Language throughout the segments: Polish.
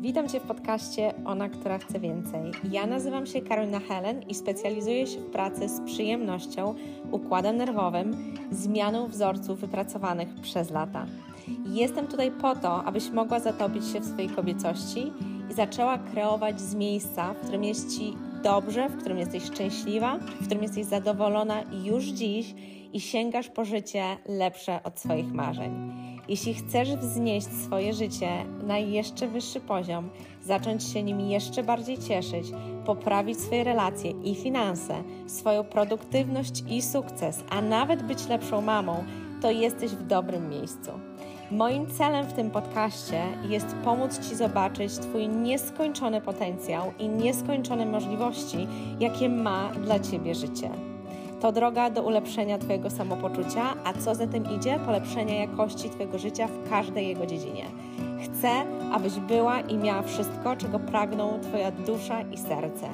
Witam Cię w podcaście Ona, która chce więcej. Ja nazywam się Karolina Helen i specjalizuję się w pracy z przyjemnością, układem nerwowym, zmianą wzorców wypracowanych przez lata. Jestem tutaj po to, abyś mogła zatopić się w swojej kobiecości i zaczęła kreować z miejsca, w którym jest Ci dobrze, w którym jesteś szczęśliwa, w którym jesteś zadowolona już dziś i sięgasz po życie lepsze od swoich marzeń. Jeśli chcesz wznieść swoje życie na jeszcze wyższy poziom, zacząć się nim jeszcze bardziej cieszyć, poprawić swoje relacje i finanse, swoją produktywność i sukces, a nawet być lepszą mamą, to jesteś w dobrym miejscu. Moim celem w tym podcaście jest pomóc Ci zobaczyć Twój nieskończony potencjał i nieskończone możliwości, jakie ma dla Ciebie życie. To droga do ulepszenia Twojego samopoczucia, a co za tym idzie, polepszenia jakości Twojego życia w każdej jego dziedzinie. Chcę, abyś była i miała wszystko, czego pragną Twoja dusza i serce.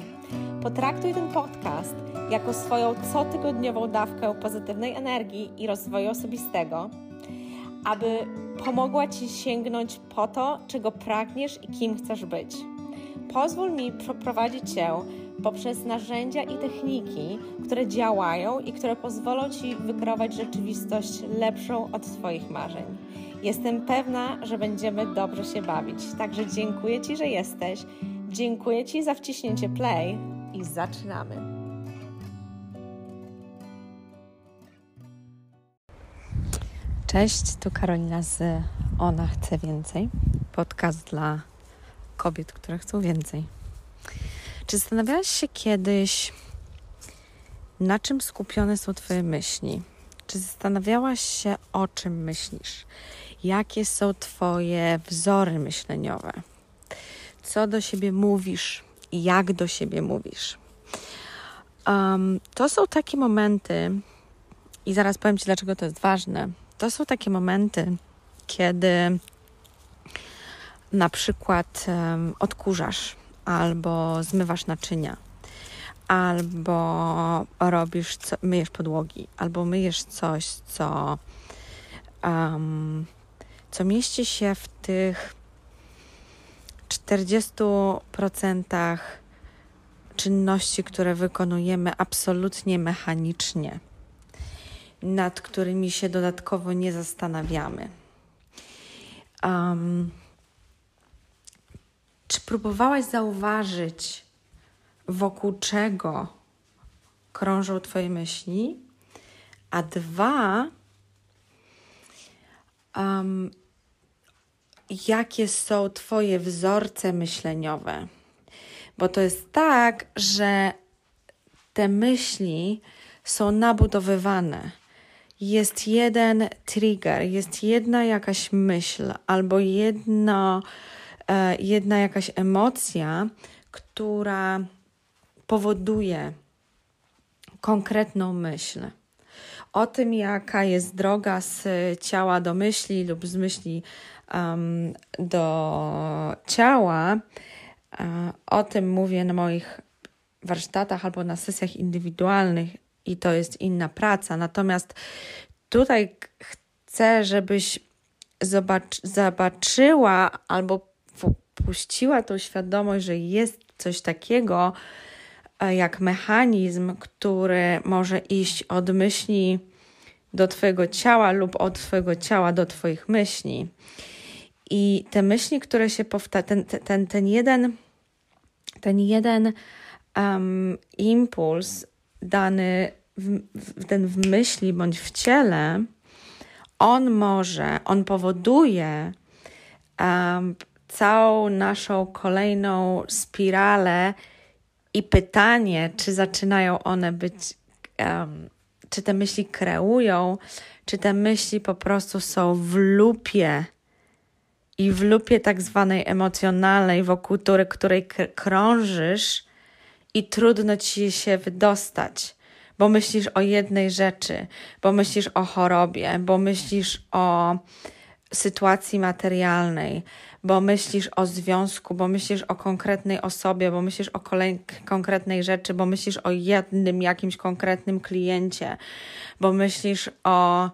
Potraktuj ten podcast jako swoją cotygodniową dawkę pozytywnej energii i rozwoju osobistego, aby pomogła Ci sięgnąć po to, czego pragniesz i kim chcesz być. Pozwól mi przeprowadzić Cię poprzez narzędzia i techniki, które działają i które pozwolą Ci wykreować rzeczywistość lepszą od Twoich marzeń. Jestem pewna, że będziemy dobrze się bawić. Także dziękuję Ci, że jesteś. Dziękuję Ci za wciśnięcie play i zaczynamy. Cześć, tu Karolina z Ona Chce Więcej. Podcast dla kobiet, które chcą więcej. Czy zastanawiałaś się kiedyś, na czym skupione są Twoje myśli? Czy zastanawiałaś się, o czym myślisz? Jakie są Twoje wzory myśleniowe? Co do siebie mówisz i jak do siebie mówisz? Um, to są takie momenty, i zaraz powiem Ci, dlaczego to jest ważne. To są takie momenty, kiedy na przykład odkurzasz albo zmywasz naczynia, albo robisz, co, myjesz podłogi, albo myjesz coś, co, um, co mieści się w tych 40% czynności, które wykonujemy absolutnie mechanicznie, nad którymi się dodatkowo nie zastanawiamy. Um, czy próbowałaś zauważyć, wokół czego krążą Twoje myśli? A dwa, um, jakie są Twoje wzorce myśleniowe? Bo to jest tak, że te myśli są nabudowywane. Jest jeden trigger, jest jedna jakaś myśl albo jedno jedna jakaś emocja, która powoduje konkretną myśl. O tym, jaka jest droga z ciała do myśli lub z myśli um, do ciała, e, o tym mówię na moich warsztatach albo na sesjach indywidualnych i to jest inna praca. Natomiast tutaj chcę, żebyś zobacz, zobaczyła albo wpuściła tą świadomość, że jest coś takiego e, jak mechanizm, który może iść od myśli do Twojego ciała lub od Twojego ciała do Twoich myśli. I te myśli, które się powtarzają, ten, ten, ten jeden, ten jeden um, impuls dany w, w, ten w myśli bądź w ciele, on może, on powoduje um, całą naszą kolejną spiralę i pytanie, czy zaczynają one być, um, czy te myśli kreują, czy te myśli po prostu są w lupie i w lupie tak zwanej emocjonalnej, wokół której, której krążysz i trudno ci się wydostać, bo myślisz o jednej rzeczy, bo myślisz o chorobie, bo myślisz o sytuacji materialnej, bo myślisz o związku, bo myślisz o konkretnej osobie, bo myślisz o kolej- konkretnej rzeczy, bo myślisz o jednym jakimś konkretnym kliencie, bo myślisz o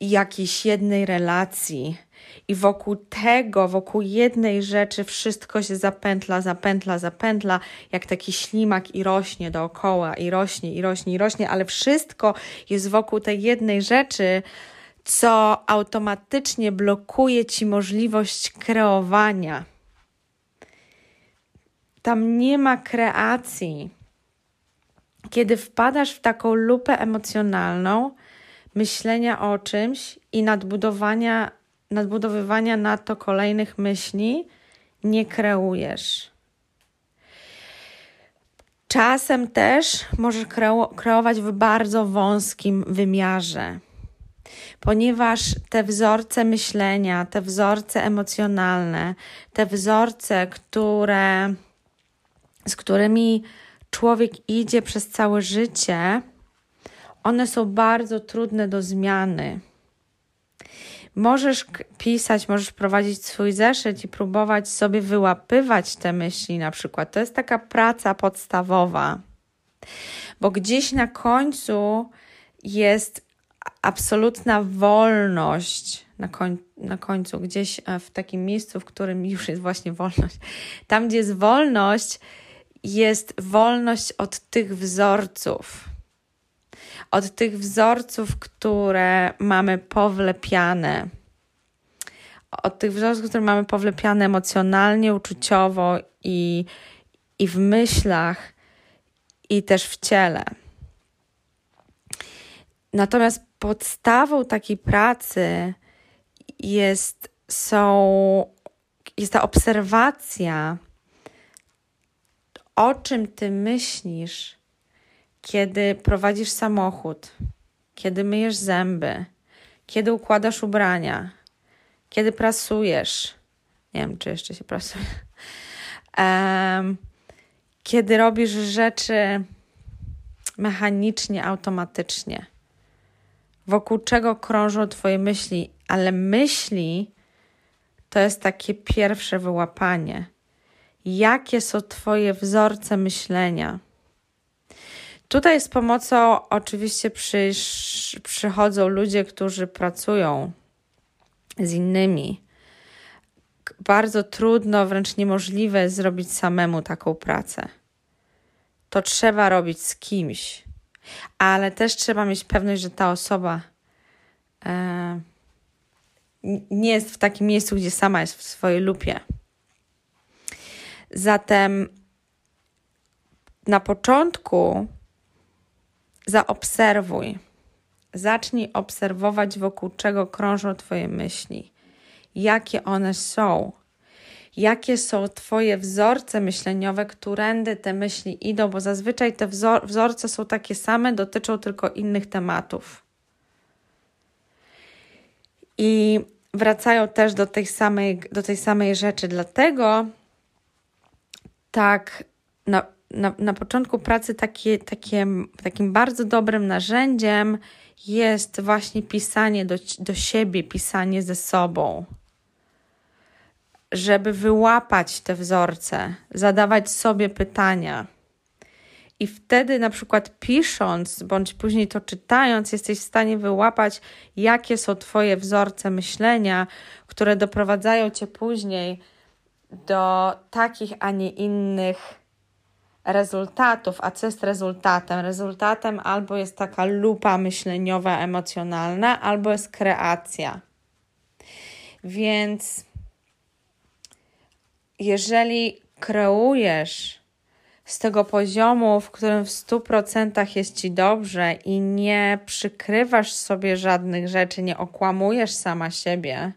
jakiejś jednej relacji i wokół tego, wokół jednej rzeczy wszystko się zapętla, zapętla, zapętla, jak taki ślimak i rośnie dookoła, i rośnie, i rośnie, i rośnie, ale wszystko jest wokół tej jednej rzeczy, co automatycznie blokuje ci możliwość kreowania. Tam nie ma kreacji. Kiedy wpadasz w taką lupę emocjonalną, myślenia o czymś i nadbudowania, nadbudowywania na to kolejnych myśli, nie kreujesz. Czasem też możesz kreować w bardzo wąskim wymiarze, ponieważ te wzorce myślenia, te wzorce emocjonalne, te wzorce, które, z którymi człowiek idzie przez całe życie, one są bardzo trudne do zmiany. Możesz pisać, możesz prowadzić swój zeszyt i próbować sobie wyłapywać te myśli, na przykład. To jest taka praca podstawowa, bo gdzieś na końcu jest absolutna wolność. Na, koń, na końcu, gdzieś e, w takim miejscu, w którym już jest właśnie wolność. Tam, gdzie jest wolność, jest wolność od tych wzorców od tych wzorców, które mamy powlepiane, od tych wzorców, które mamy powlepiane emocjonalnie, uczuciowo i, i w myślach, i też w ciele. Natomiast podstawą takiej pracy jest, są, jest ta obserwacja, o czym ty myślisz kiedy prowadzisz samochód, kiedy myjesz zęby, kiedy układasz ubrania, kiedy prasujesz. Nie wiem, czy jeszcze się prasuje. Um, kiedy robisz rzeczy mechanicznie, automatycznie, wokół czego krążą Twoje myśli, ale myśli to jest takie pierwsze wyłapanie. Jakie są Twoje wzorce myślenia? Tutaj z pomocą oczywiście przychodzą ludzie, którzy pracują z innymi. Bardzo trudno, wręcz niemożliwe zrobić samemu taką pracę. To trzeba robić z kimś, ale też trzeba mieć pewność, że ta osoba e, nie jest w takim miejscu, gdzie sama jest w swojej lupie. Zatem na początku Zaobserwuj. Zacznij obserwować, wokół czego krążą Twoje myśli, jakie one są, jakie są Twoje wzorce myśleniowe, którędy te myśli idą, bo zazwyczaj te wzor wzorce są takie same, dotyczą tylko innych tematów. I wracają też do tej samej, do tej samej rzeczy. Dlatego tak na, na, na początku pracy takie, takie, takim bardzo dobrym narzędziem jest właśnie pisanie do, do siebie, pisanie ze sobą. Żeby wyłapać te wzorce, zadawać sobie pytania. I wtedy, na przykład, pisząc, bądź później to czytając, jesteś w stanie wyłapać, jakie są Twoje wzorce myślenia, które doprowadzają Cię później do takich, a nie innych rezultatów, a co jest rezultatem? Rezultatem albo jest taka lupa myśleniowa, emocjonalna, albo jest kreacja. Więc jeżeli kreujesz z tego poziomu, w którym w 100% jest ci dobrze i nie przykrywasz sobie żadnych rzeczy, nie okłamujesz sama siebie,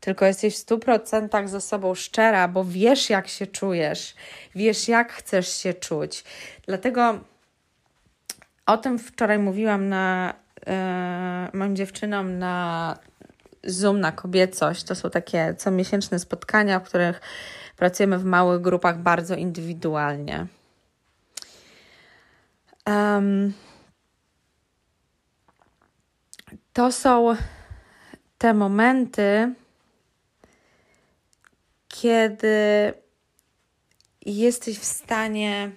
tylko jesteś w stu procentach ze sobą szczera, bo wiesz, jak się czujesz, wiesz, jak chcesz się czuć. Dlatego o tym wczoraj mówiłam na e, moim dziewczynom na Zoom na kobiecość. To są takie comiesięczne spotkania, w których pracujemy w małych grupach bardzo indywidualnie. Um, to są te momenty, kiedy jesteś w stanie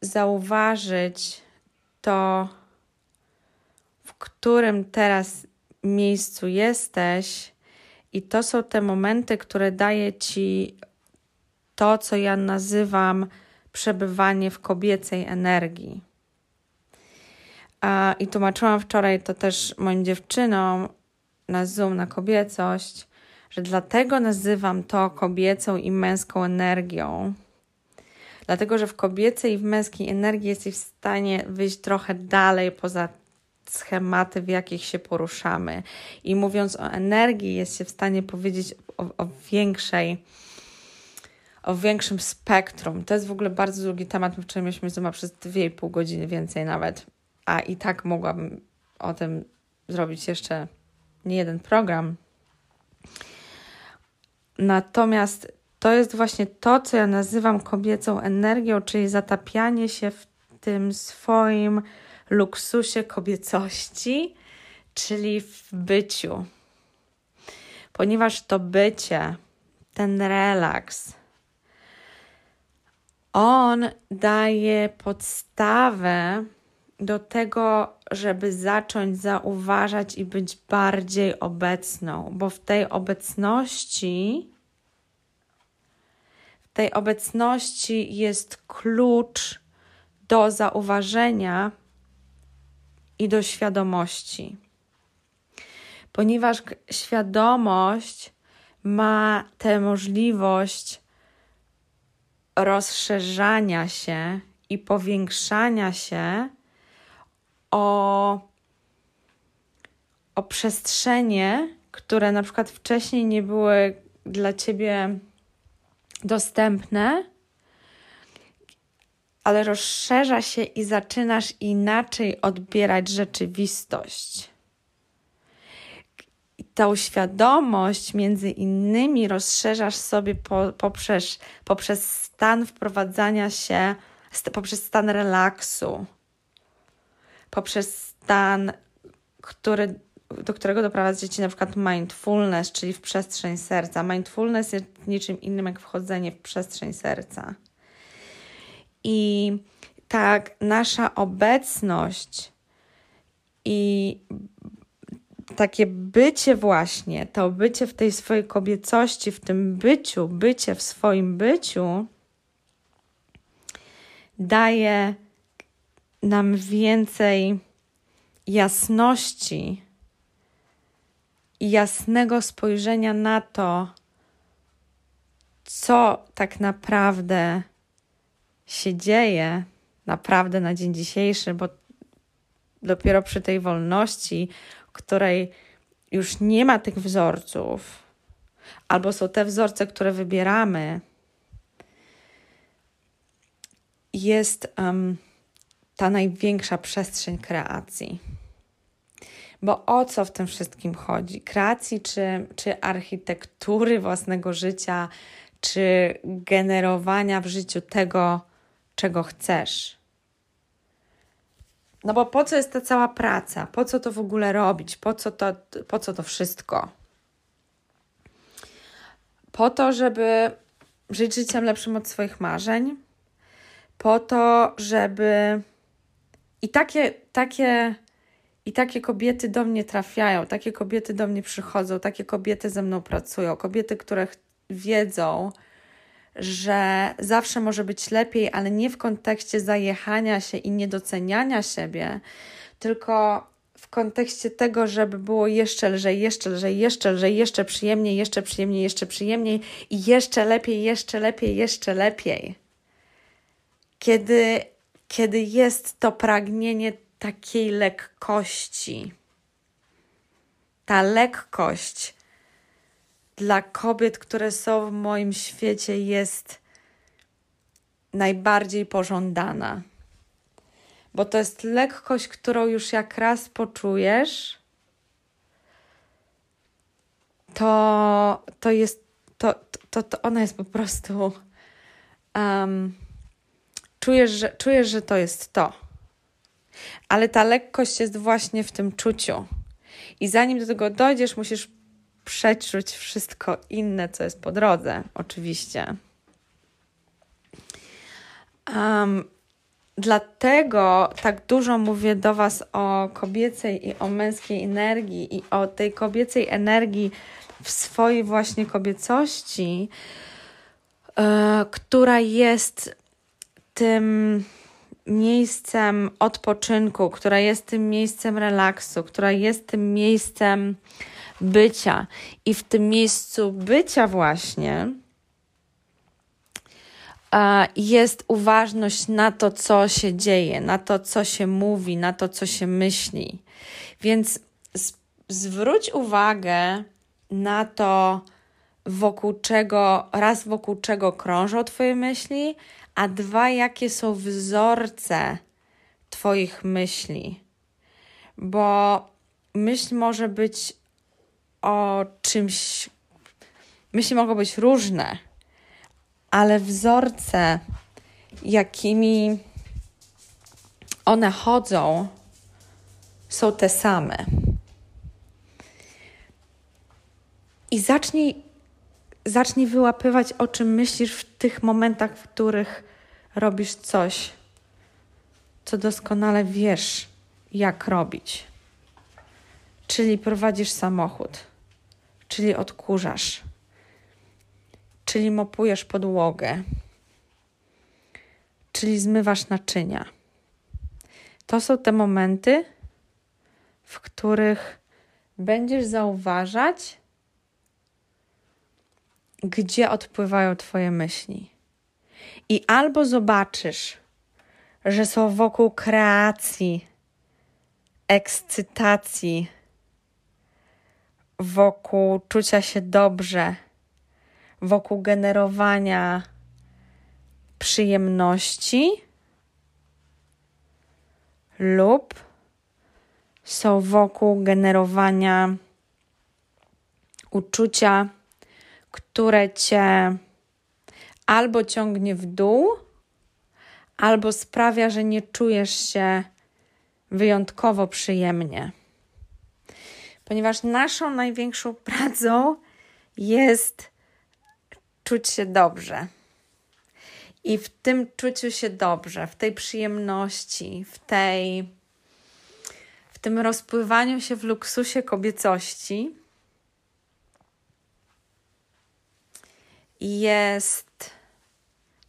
zauważyć to, którym teraz miejscu jesteś, i to są te momenty, które daje ci to, co ja nazywam przebywanie w kobiecej energii. I tłumaczyłam wczoraj to też moim dziewczynom na Zoom, na kobiecość, że dlatego nazywam to kobiecą i męską energią. Dlatego, że w kobiecej i w męskiej energii jesteś w stanie wyjść trochę dalej poza schematy, w jakich się poruszamy. I mówiąc o energii, jest się w stanie powiedzieć o, o większej, o większym spektrum. To jest w ogóle bardzo długi temat. My wczoraj mieliśmy Zooma przez 2,5 godziny więcej nawet, a i tak mogłabym o tym zrobić jeszcze nie jeden program. Natomiast to jest właśnie to, co ja nazywam kobiecą energią, czyli zatapianie się w tym swoim luksusie kobiecości, czyli w byciu. Ponieważ to bycie, ten relaks, on daje podstawę do tego, żeby zacząć zauważać i być bardziej obecną, bo w tej obecności w tej obecności jest klucz do zauważenia i do świadomości. Ponieważ świadomość ma tę możliwość rozszerzania się i powiększania się o, o przestrzenie, które na przykład wcześniej nie były dla ciebie dostępne, ale rozszerza się i zaczynasz inaczej odbierać rzeczywistość. I tą świadomość między innymi rozszerzasz sobie po, poprzez, poprzez stan wprowadzania się, poprzez stan relaksu, poprzez stan, który, do którego doprowadzi Cię na przykład mindfulness, czyli w przestrzeń serca. Mindfulness jest niczym innym jak wchodzenie w przestrzeń serca. I tak, nasza obecność i takie bycie, właśnie, to bycie w tej swojej kobiecości, w tym byciu, bycie w swoim byciu, daje nam więcej jasności i jasnego spojrzenia na to, co tak naprawdę się dzieje naprawdę na dzień dzisiejszy, bo dopiero przy tej wolności, której już nie ma tych wzorców, albo są te wzorce, które wybieramy, jest um, ta największa przestrzeń kreacji. Bo o co w tym wszystkim chodzi? Kreacji czy, czy architektury własnego życia, czy generowania w życiu tego, czego chcesz. No bo po co jest ta cała praca? Po co to w ogóle robić? Po co to, po co to wszystko? Po to, żeby żyć życiem lepszym od swoich marzeń, po to, żeby. I takie, takie, I takie kobiety do mnie trafiają, takie kobiety do mnie przychodzą, takie kobiety ze mną pracują, kobiety, które wiedzą, że zawsze może być lepiej, ale nie w kontekście zajechania się i niedoceniania siebie, tylko w kontekście tego, żeby było jeszcze lżej, jeszcze lżej, jeszcze lżej, jeszcze przyjemniej, jeszcze przyjemniej, jeszcze przyjemniej i jeszcze lepiej, jeszcze lepiej, jeszcze lepiej. Kiedy, kiedy jest to pragnienie takiej lekkości, ta lekkość, dla kobiet, które są w moim świecie, jest najbardziej pożądana. Bo to jest lekkość, którą już jak raz poczujesz, to, to jest, to, to, to ona jest po prostu. Um, czujesz, że, czujesz, że to jest to. Ale ta lekkość jest właśnie w tym czuciu. I zanim do tego dojdziesz, musisz przeczuć wszystko inne, co jest po drodze, oczywiście. Um, dlatego tak dużo mówię do Was o kobiecej i o męskiej energii i o tej kobiecej energii w swojej właśnie kobiecości, yy, która jest tym miejscem odpoczynku, która jest tym miejscem relaksu, która jest tym miejscem bycia. I w tym miejscu bycia, właśnie jest uważność na to, co się dzieje, na to, co się mówi, na to, co się myśli. Więc zwróć uwagę na to, wokół czego, raz wokół czego krążą Twoje myśli, a dwa, jakie są wzorce Twoich myśli. Bo myśl może być o czymś, myśli mogą być różne, ale wzorce, jakimi one chodzą, są te same. I zacznij, zacznij wyłapywać, o czym myślisz w tych momentach, w których robisz coś, co doskonale wiesz, jak robić. Czyli prowadzisz samochód, czyli odkurzasz, czyli mopujesz podłogę, czyli zmywasz naczynia. To są te momenty, w których będziesz zauważać, gdzie odpływają Twoje myśli. I albo zobaczysz, że są wokół kreacji, ekscytacji, wokół czucia się dobrze, wokół generowania przyjemności lub są wokół generowania uczucia, które cię albo ciągnie w dół, albo sprawia, że nie czujesz się wyjątkowo przyjemnie. Ponieważ naszą największą pracą jest czuć się dobrze. I w tym czuciu się dobrze, w tej przyjemności, w tej w tym rozpływaniu się w luksusie kobiecości jest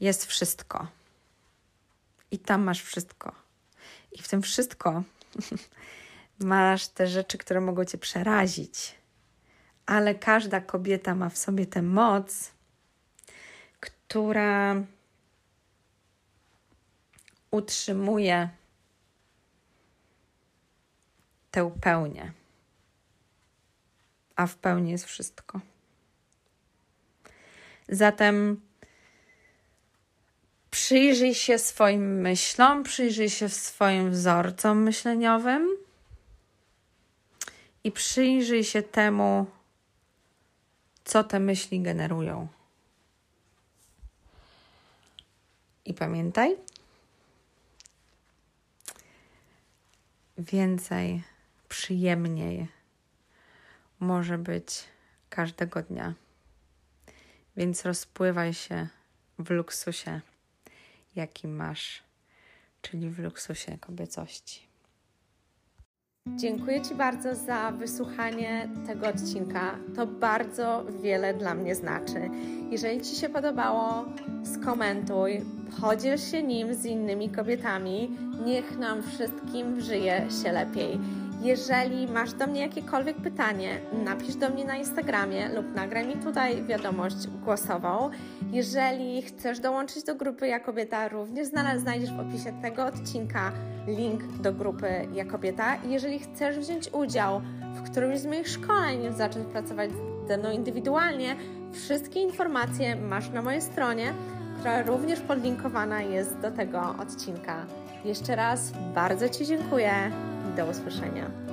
jest wszystko. I tam masz wszystko. I w tym wszystko masz te rzeczy, które mogą cię przerazić. Ale każda kobieta ma w sobie tę moc, która utrzymuje tę pełnię. A w pełni jest wszystko. Zatem Przyjrzyj się swoim myślom, przyjrzyj się swoim wzorcom myśleniowym i przyjrzyj się temu, co te myśli generują. I pamiętaj, więcej, przyjemniej może być każdego dnia. Więc rozpływaj się w luksusie jaki masz, czyli w luksusie kobiecości. Dziękuję Ci bardzo za wysłuchanie tego odcinka. To bardzo wiele dla mnie znaczy. Jeżeli Ci się podobało, skomentuj, podziel się nim z innymi kobietami. Niech nam wszystkim żyje się lepiej. Jeżeli masz do mnie jakiekolwiek pytanie, napisz do mnie na Instagramie lub nagraj mi tutaj wiadomość głosową. Jeżeli chcesz dołączyć do grupy Ja Kobieta, również znajdziesz w opisie tego odcinka link do grupy Ja Kobieta. Jeżeli chcesz wziąć udział w którymś z moich szkoleń, zacząć pracować ze mną indywidualnie, wszystkie informacje masz na mojej stronie, która również podlinkowana jest do tego odcinka. Jeszcze raz bardzo Ci dziękuję do usłyszenia.